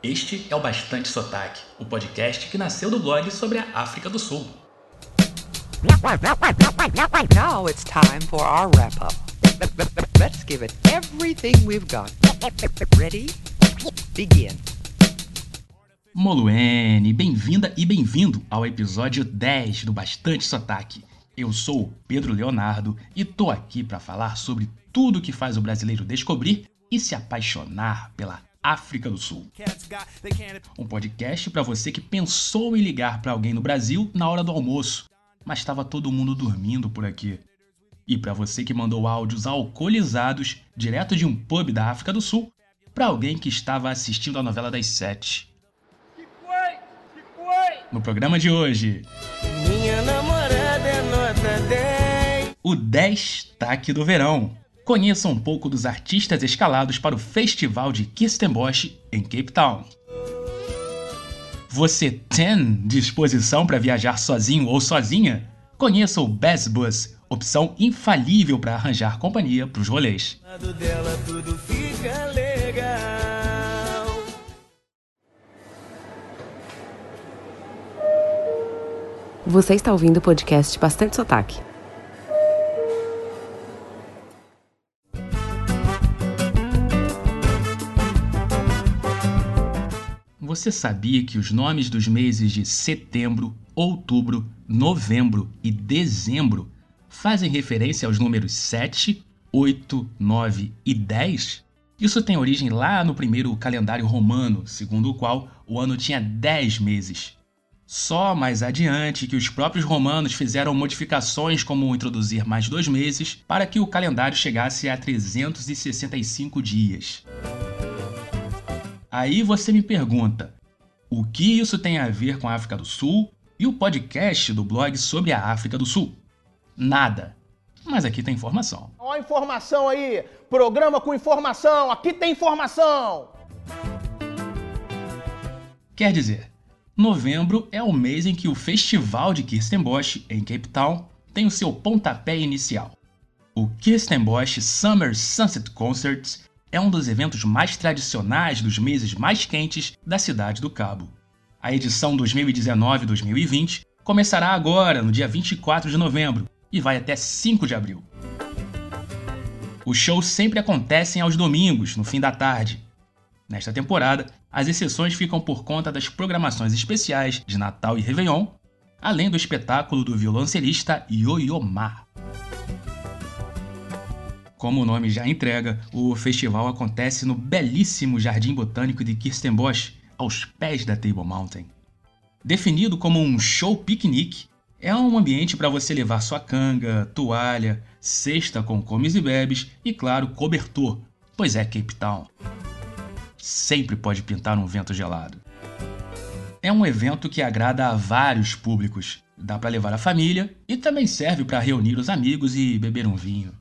Este é o Bastante Sotaque, o podcast que nasceu do blog sobre a África do Sul. Now it's time for our wrap up. Let's give it everything we've got. Ready? Begin. Moluene, bem-vinda e bem-vindo ao episódio 10 do Bastante Sotaque. Eu sou o Pedro Leonardo e tô aqui para falar sobre tudo que faz o brasileiro descobrir e se apaixonar pela África do Sul. Um podcast para você que pensou em ligar para alguém no Brasil na hora do almoço, mas estava todo mundo dormindo por aqui. E para você que mandou áudios alcoolizados direto de um pub da África do Sul para alguém que estava assistindo a novela das sete. No programa de hoje. Minha namorada é nota 10. O Destaque do Verão. Conheça um pouco dos artistas escalados para o Festival de Kirstenbosch em Cape Town. Você tem disposição para viajar sozinho ou sozinha? Conheça o Best Bus, opção infalível para arranjar companhia para os rolês. Você está ouvindo o podcast Bastante Sotaque. Você sabia que os nomes dos meses de setembro, outubro, novembro e dezembro fazem referência aos números 7, 8, 9 e 10? Isso tem origem lá no primeiro calendário romano, segundo o qual o ano tinha 10 meses. Só mais adiante que os próprios romanos fizeram modificações como introduzir mais dois meses para que o calendário chegasse a 365 dias. Aí você me pergunta: o que isso tem a ver com a África do Sul e o podcast do blog sobre a África do Sul? Nada. Mas aqui tem informação. Ó a informação aí, programa com informação, aqui tem informação. Quer dizer, novembro é o mês em que o Festival de Kirstenbosch, em Cape Town, tem o seu pontapé inicial. O Kirstenbosch Summer Sunset Concerts é um dos eventos mais tradicionais dos meses mais quentes da cidade do Cabo. A edição 2019-2020 começará agora, no dia 24 de novembro, e vai até 5 de abril. Os shows sempre acontecem aos domingos, no fim da tarde. Nesta temporada, as exceções ficam por conta das programações especiais de Natal e Réveillon, além do espetáculo do violoncelista Yo-Yo Ma. Como o nome já entrega, o festival acontece no belíssimo Jardim Botânico de Kirstenbosch, aos pés da Table Mountain. Definido como um show piquenique, é um ambiente para você levar sua canga, toalha, cesta com comes e bebes e, claro, cobertor, pois é Cape Town. Sempre pode pintar um vento gelado. É um evento que agrada a vários públicos. Dá para levar a família e também serve para reunir os amigos e beber um vinho.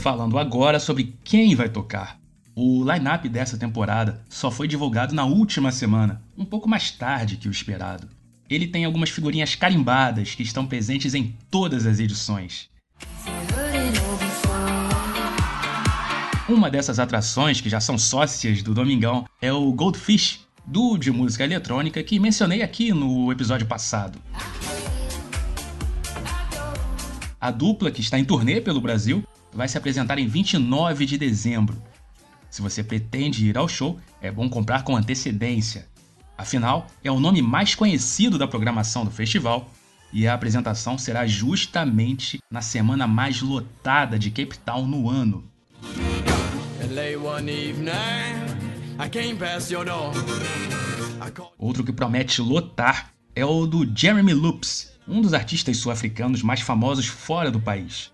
Falando agora sobre quem vai tocar. O line-up dessa temporada só foi divulgado na última semana, um pouco mais tarde que o esperado. Ele tem algumas figurinhas carimbadas que estão presentes em todas as edições. Uma dessas atrações, que já são sócias do Domingão, é o Goldfish, duo de música eletrônica que mencionei aqui no episódio passado. A dupla, que está em turnê pelo Brasil, vai se apresentar em 29 de dezembro. Se você pretende ir ao show, é bom comprar com antecedência. Afinal, é o nome mais conhecido da programação do festival e a apresentação será justamente na semana mais lotada de Cape Town no ano. Outro que promete lotar é o do Jeremy Loops, um dos artistas sul-africanos mais famosos fora do país.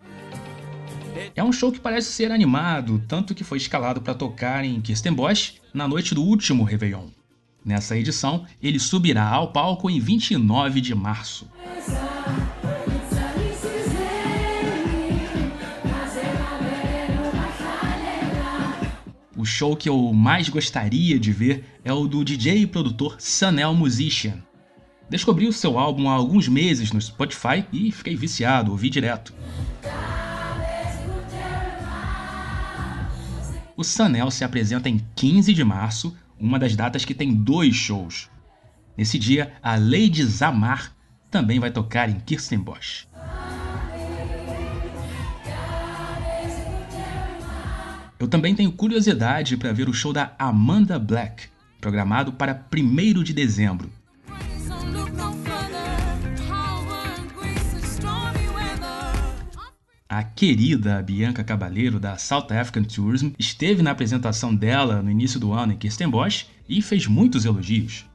É um show que parece ser animado, tanto que foi escalado para tocar em Kirstenbosch na noite do último Réveillon. Nessa edição, ele subirá ao palco em 29 de março. O show que eu mais gostaria de ver é o do DJ e produtor Sanel Musician. Descobri o seu álbum há alguns meses no Spotify e fiquei viciado, ouvi direto. O Sanel se apresenta em 15 de março, uma das datas que tem dois shows. Nesse dia, a Lady Zamar também vai tocar em Kirstenbosch. Eu também tenho curiosidade para ver o show da Amanda Black, programado para 1 de dezembro. A querida Bianca Cabaleiro da South African Tourism esteve na apresentação dela no início do ano em Kirstenbosch e fez muitos elogios.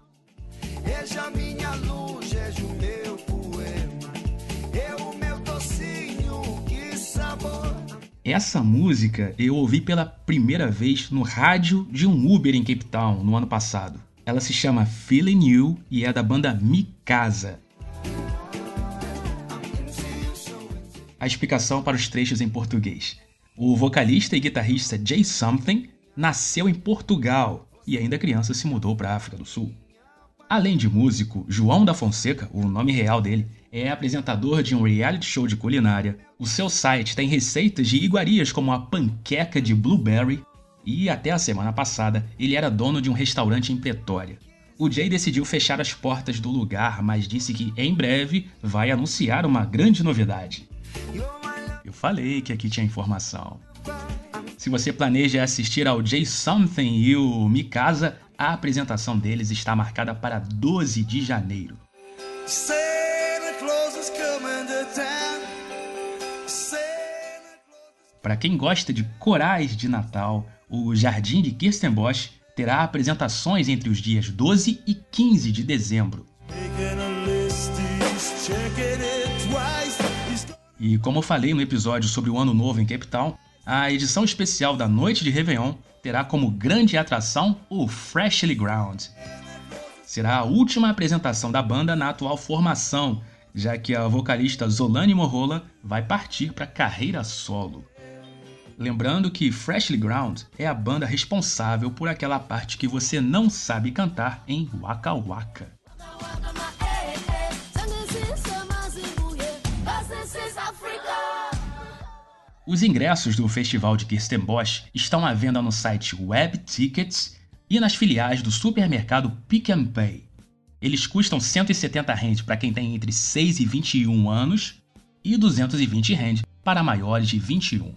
Essa música eu ouvi pela primeira vez no rádio de um Uber em Cape Town no ano passado. Ela se chama Feeling You e é da banda Mikasa. A explicação para os trechos em português. O vocalista e guitarrista Jay Something nasceu em Portugal e ainda criança se mudou para a África do Sul. Além de músico, João da Fonseca, o nome real dele, é apresentador de um reality show de culinária. O seu site tem receitas de iguarias como a panqueca de blueberry e até a semana passada ele era dono de um restaurante em Pretória. O Jay decidiu fechar as portas do lugar, mas disse que em breve vai anunciar uma grande novidade. Eu falei que aqui tinha informação. Se você planeja assistir ao Jay Something e o Mikasa, a apresentação deles está marcada para 12 de janeiro. Para quem gosta de corais de Natal, o Jardim de Kirstenbosch terá apresentações entre os dias 12 e 15 de dezembro. E como eu falei no episódio sobre o Ano Novo em Cape Town, a edição especial da Noite de Réveillon terá como grande atração o Freshly Ground. Será a última apresentação da banda na atual formação, já que a vocalista Zolane Morrola vai partir para carreira solo. Lembrando que Freshly Ground é a banda responsável por aquela parte que você não sabe cantar em Waka Waka. Os ingressos do Festival de Kirstenbosch estão à venda no site Web Tickets e nas filiais do supermercado Pick and Pay. Eles custam 170 rand para quem tem entre 6 e 21 anos e 220 rand para maiores de 21.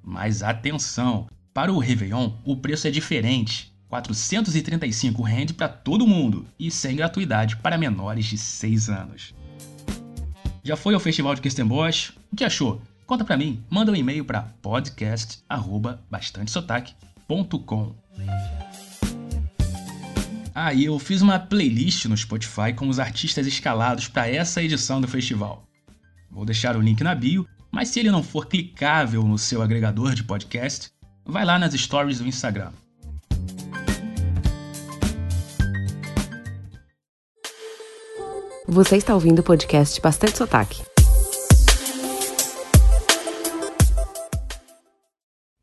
Mas atenção, para o Réveillon o preço é diferente. 435 rand para todo mundo e sem gratuidade para menores de 6 anos. Já foi ao Festival de Kirstenbosch? O que achou? Conta pra mim, manda um e-mail para podcast@bastantesotaque.com. Ah, e eu fiz uma playlist no Spotify com os artistas escalados para essa edição do festival. Vou deixar o link na bio, mas se ele não for clicável no seu agregador de podcast, vai lá nas stories do Instagram. Você está ouvindo o podcast Bastante Sotaque.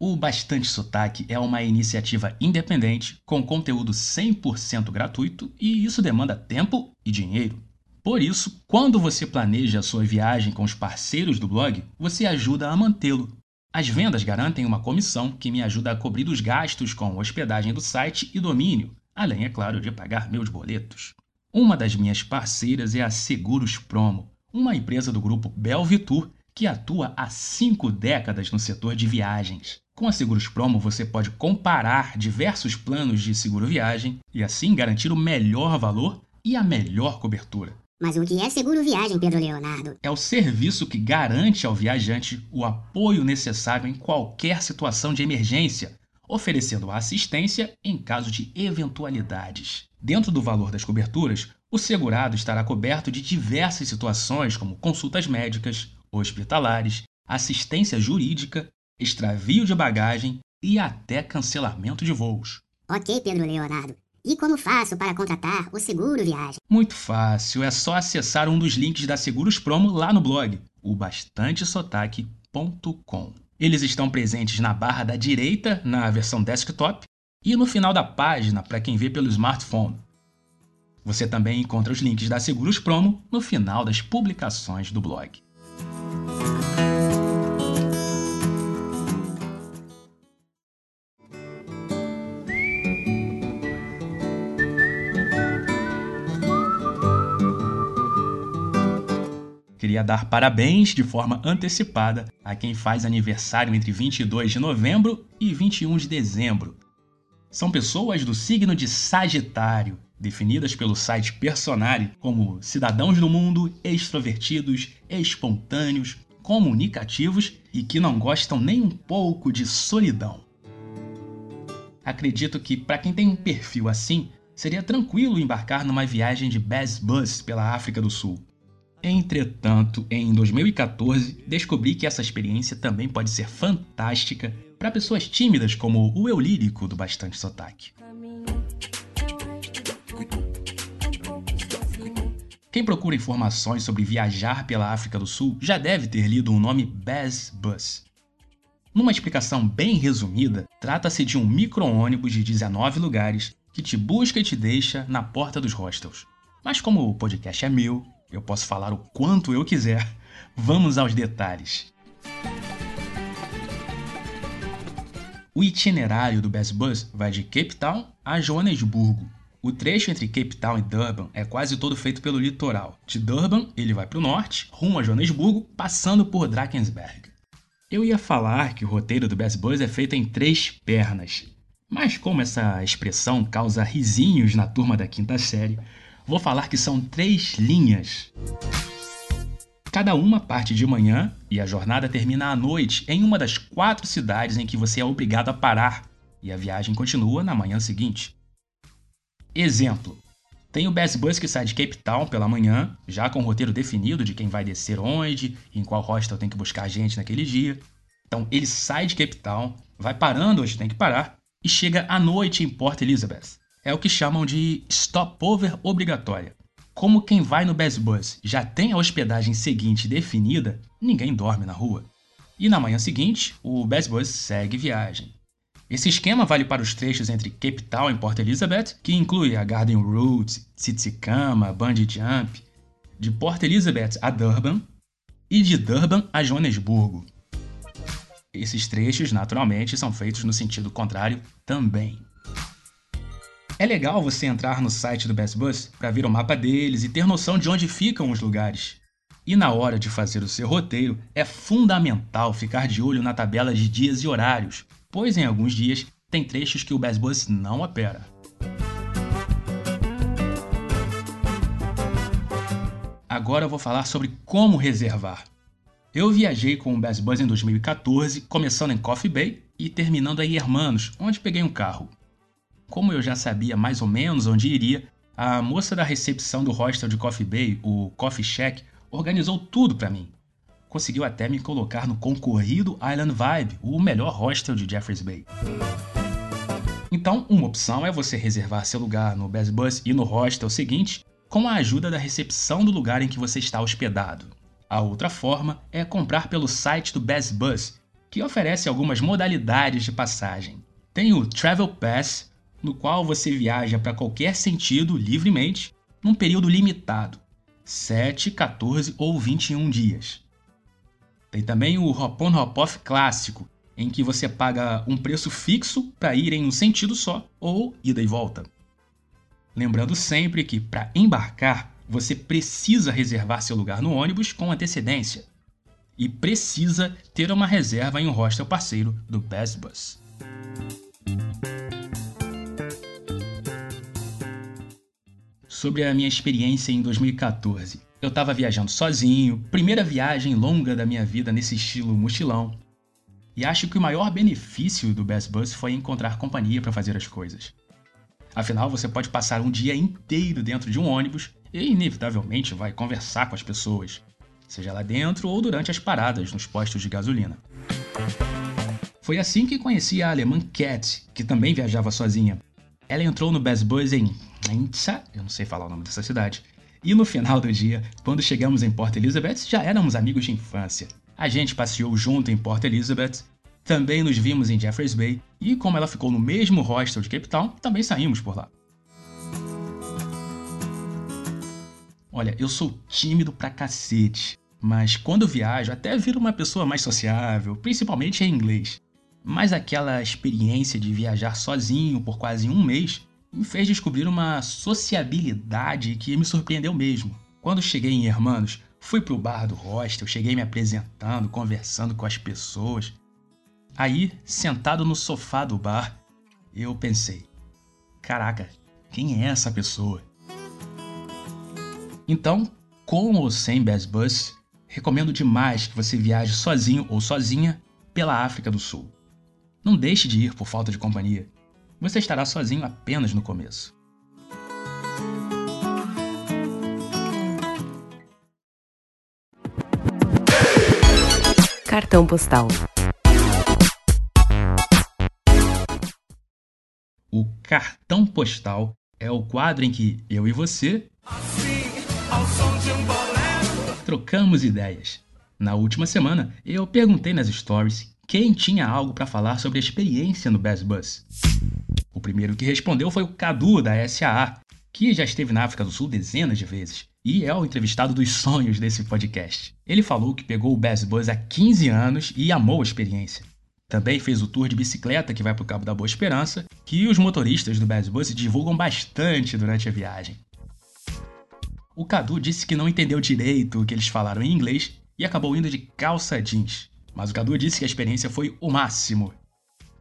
O Bastante Sotaque é uma iniciativa independente com conteúdo 100% gratuito e isso demanda tempo e dinheiro. Por isso, quando você planeja a sua viagem com os parceiros do blog, você ajuda a mantê-lo. As vendas garantem uma comissão que me ajuda a cobrir os gastos com hospedagem do site e domínio, além, é claro, de pagar meus boletos. Uma das minhas parceiras é a Seguros Promo, uma empresa do grupo Belvitur que atua há cinco décadas no setor de viagens. Com a Seguros Promo, você pode comparar diversos planos de seguro viagem e assim garantir o melhor valor e a melhor cobertura. Mas o que é seguro viagem, Pedro Leonardo? É o serviço que garante ao viajante o apoio necessário em qualquer situação de emergência, oferecendo assistência em caso de eventualidades. Dentro do valor das coberturas, o segurado estará coberto de diversas situações, como consultas médicas, hospitalares, assistência jurídica extravio de bagagem e até cancelamento de voos. Ok, Pedro Leonardo. E como faço para contratar o seguro viagem? Muito fácil, é só acessar um dos links da Seguros Promo lá no blog, o bastantesotaque.com. Eles estão presentes na barra da direita, na versão desktop, e no final da página para quem vê pelo smartphone. Você também encontra os links da Seguros Promo no final das publicações do blog. Queria dar parabéns de forma antecipada a quem faz aniversário entre 22 de novembro e 21 de dezembro. São pessoas do signo de Sagitário definidas pelo site Personari como cidadãos do mundo, extrovertidos, espontâneos, comunicativos e que não gostam nem um pouco de solidão. Acredito que, para quem tem um perfil assim, seria tranquilo embarcar numa viagem de Bass Bus pela África do Sul. Entretanto, em 2014, descobri que essa experiência também pode ser fantástica para pessoas tímidas como o eu lírico do Bastante Sotaque. Procura informações sobre viajar pela África do Sul já deve ter lido o nome Bass Bus. Numa explicação bem resumida, trata-se de um micro-ônibus de 19 lugares que te busca e te deixa na porta dos hostels. Mas como o podcast é meu, eu posso falar o quanto eu quiser. Vamos aos detalhes. O itinerário do Best Bus vai de Cape Town a Joanesburgo. O trecho entre Cape Town e Durban é quase todo feito pelo litoral. De Durban, ele vai para o norte, rumo a Joanesburgo, passando por Drakensberg. Eu ia falar que o roteiro do Best Bus é feito em três pernas, mas como essa expressão causa risinhos na turma da quinta série, vou falar que são três linhas. Cada uma parte de manhã e a jornada termina à noite em uma das quatro cidades em que você é obrigado a parar, e a viagem continua na manhã seguinte. Exemplo: tem o Best Bus que sai de Cape Town pela manhã, já com o roteiro definido de quem vai descer onde, em qual hostel tem que buscar gente naquele dia. Então ele sai de Cape Town, vai parando onde tem que parar e chega à noite em Port Elizabeth. É o que chamam de stopover obrigatória. Como quem vai no Best Bus já tem a hospedagem seguinte definida, ninguém dorme na rua. E na manhã seguinte, o Best Bus segue viagem. Esse esquema vale para os trechos entre Cape Town e Port Elizabeth, que inclui a Garden Route, Tsitsikama, Bungee Jump, de Port Elizabeth a Durban e de Durban a Joanesburgo. Esses trechos, naturalmente, são feitos no sentido contrário também. É legal você entrar no site do Best Bus para ver o mapa deles e ter noção de onde ficam os lugares. E na hora de fazer o seu roteiro, é fundamental ficar de olho na tabela de dias e horários, pois em alguns dias tem trechos que o Best Bus não opera. Agora eu vou falar sobre como reservar. Eu viajei com o Best Bus em 2014, começando em Coffee Bay e terminando em Hermanos, onde peguei um carro. Como eu já sabia mais ou menos onde iria, a moça da recepção do hostel de Coffee Bay, o Coffee Shack, organizou tudo para mim. Conseguiu até me colocar no concorrido Island Vibe, o melhor hostel de Jeffreys Bay. Então, uma opção é você reservar seu lugar no Best Bus e no hostel seguinte com a ajuda da recepção do lugar em que você está hospedado. A outra forma é comprar pelo site do Best Bus, que oferece algumas modalidades de passagem. Tem o Travel Pass, no qual você viaja para qualquer sentido livremente num período limitado 7, 14 ou 21 dias. Tem também o Hop On Hop Off clássico, em que você paga um preço fixo para ir em um sentido só ou ida e volta. Lembrando sempre que para embarcar você precisa reservar seu lugar no ônibus com antecedência e precisa ter uma reserva em um hostel parceiro do Best Bus. sobre a minha experiência em 2014. Eu estava viajando sozinho, primeira viagem longa da minha vida nesse estilo mochilão. E acho que o maior benefício do Best Bus foi encontrar companhia para fazer as coisas. Afinal, você pode passar um dia inteiro dentro de um ônibus e inevitavelmente vai conversar com as pessoas, seja lá dentro ou durante as paradas nos postos de gasolina. Foi assim que conheci a alemã Cat, que também viajava sozinha. Ela entrou no Best Bus em Mainza, eu não sei falar o nome dessa cidade. E no final do dia, quando chegamos em Port Elizabeth, já éramos amigos de infância. A gente passeou junto em Port Elizabeth, também nos vimos em Jeffreys Bay, e como ela ficou no mesmo hostel de Cape Town, também saímos por lá. Olha, eu sou tímido pra cacete, mas quando viajo até viro uma pessoa mais sociável, principalmente em inglês. Mas aquela experiência de viajar sozinho por quase um mês me fez descobrir uma sociabilidade que me surpreendeu mesmo. Quando cheguei em Hermanos, Fui pro bar do hostel, cheguei me apresentando, conversando com as pessoas. Aí, sentado no sofá do bar, eu pensei: caraca, quem é essa pessoa? Então, com ou sem Bass Bus, recomendo demais que você viaje sozinho ou sozinha pela África do Sul. Não deixe de ir por falta de companhia. Você estará sozinho apenas no começo. Cartão postal. O cartão postal é o quadro em que eu e você trocamos ideias. Na última semana, eu perguntei nas stories quem tinha algo para falar sobre a experiência no Bass Bus. O primeiro que respondeu foi o Cadu da SAA, que já esteve na África do Sul dezenas de vezes e é o entrevistado dos sonhos desse podcast. Ele falou que pegou o Bass Bus há 15 anos e amou a experiência. Também fez o tour de bicicleta que vai para o Cabo da Boa Esperança, que os motoristas do Bass Bus divulgam bastante durante a viagem. O Cadu disse que não entendeu direito o que eles falaram em inglês e acabou indo de calça jeans. Mas o Cadu disse que a experiência foi o máximo.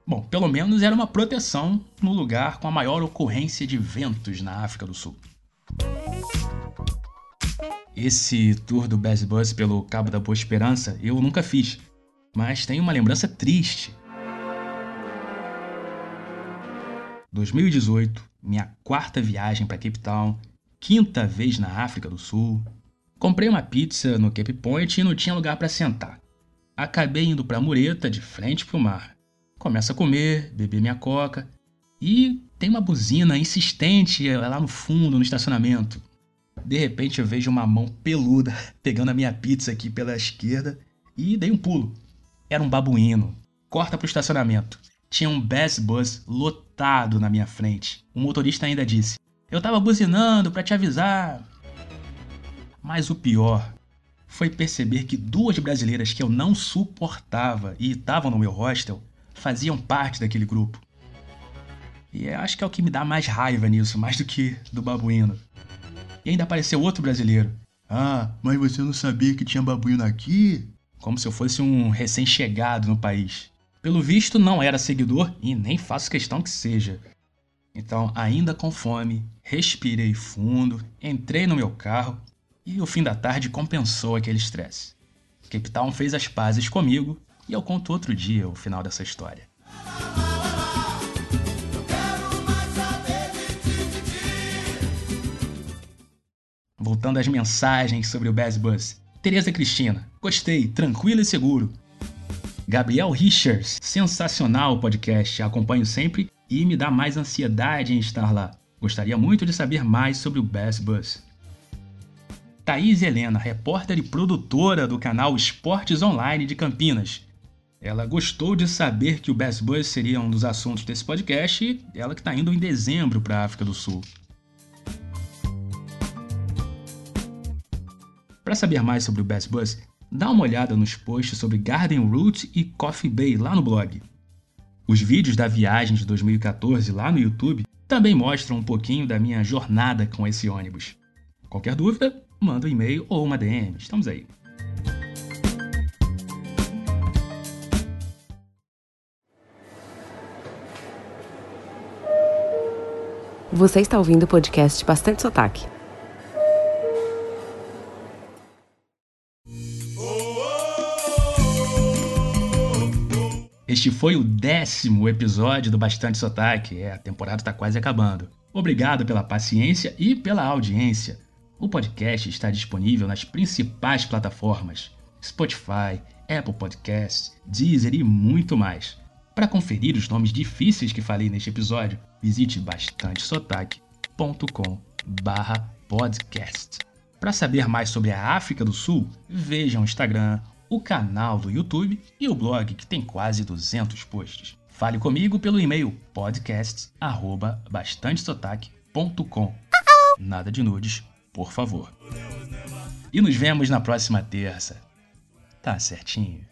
Bom, pelo menos era uma proteção no lugar com a maior ocorrência de ventos na África do Sul. Esse tour do Bass Bus pelo Cabo da Boa Esperança eu nunca fiz, mas tenho uma lembrança triste. 2018, minha quarta viagem para Cape Town, quinta vez na África do Sul. Comprei uma pizza no Cape Point e não tinha lugar para sentar. Acabei indo para a mureta de frente para o mar. Começo a comer, beber minha coca e tem uma buzina insistente lá no fundo, no estacionamento. De repente eu vejo uma mão peluda pegando a minha pizza aqui pela esquerda e dei um pulo. Era um babuíno. Corta pro estacionamento. Tinha um Bass Bus lotado na minha frente. O motorista ainda disse: eu tava buzinando para te avisar. Mas o pior foi perceber que duas brasileiras que eu não suportava e estavam no meu hostel faziam parte daquele grupo. E acho que é o que me dá mais raiva nisso, mais do que do babuíno. E ainda apareceu outro brasileiro. Ah, mas você não sabia que tinha babuíno aqui? Como se eu fosse um recém-chegado no país. Pelo visto, não era seguidor e nem faço questão que seja. Então, ainda com fome, respirei fundo, entrei no meu carro e o fim da tarde compensou aquele estresse. Cape Town fez as pazes comigo e eu conto outro dia o final dessa história. Voltando às mensagens sobre o Bass Bus. Tereza Cristina, gostei, tranquilo e seguro. Gabriel Richards, sensacional o podcast, acompanho sempre e me dá mais ansiedade em estar lá. Gostaria muito de saber mais sobre o Bass Bus. Thaís Helena, repórter e produtora do canal Esportes Online de Campinas. Ela gostou de saber que o Bass Bus seria um dos assuntos desse podcast e ela que está indo em dezembro para a África do Sul. Para saber mais sobre o Bass Bus, dá uma olhada nos posts sobre Garden Route e Coffee Bay lá no blog. Os vídeos da viagem de 2014 lá no YouTube também mostram um pouquinho da minha jornada com esse ônibus. Qualquer dúvida, manda um e-mail ou uma DM. Estamos aí. Você está ouvindo o podcast Bastante Sotaque. Este foi o décimo episódio do Bastante Sotaque. É, a temporada está quase acabando. Obrigado pela paciência e pela audiência. O podcast está disponível nas principais plataformas: Spotify, Apple Podcasts, Deezer e muito mais. Para conferir os nomes difíceis que falei neste episódio, visite bastantesotaque.com/podcast. Para saber mais sobre a África do Sul, veja o Instagram, o canal do YouTube e o blog que tem quase 200 posts. Fale comigo pelo e-mail podcasts@bastantesotaque.com. Nada de nudes, por favor. E nos vemos na próxima terça. Tá certinho?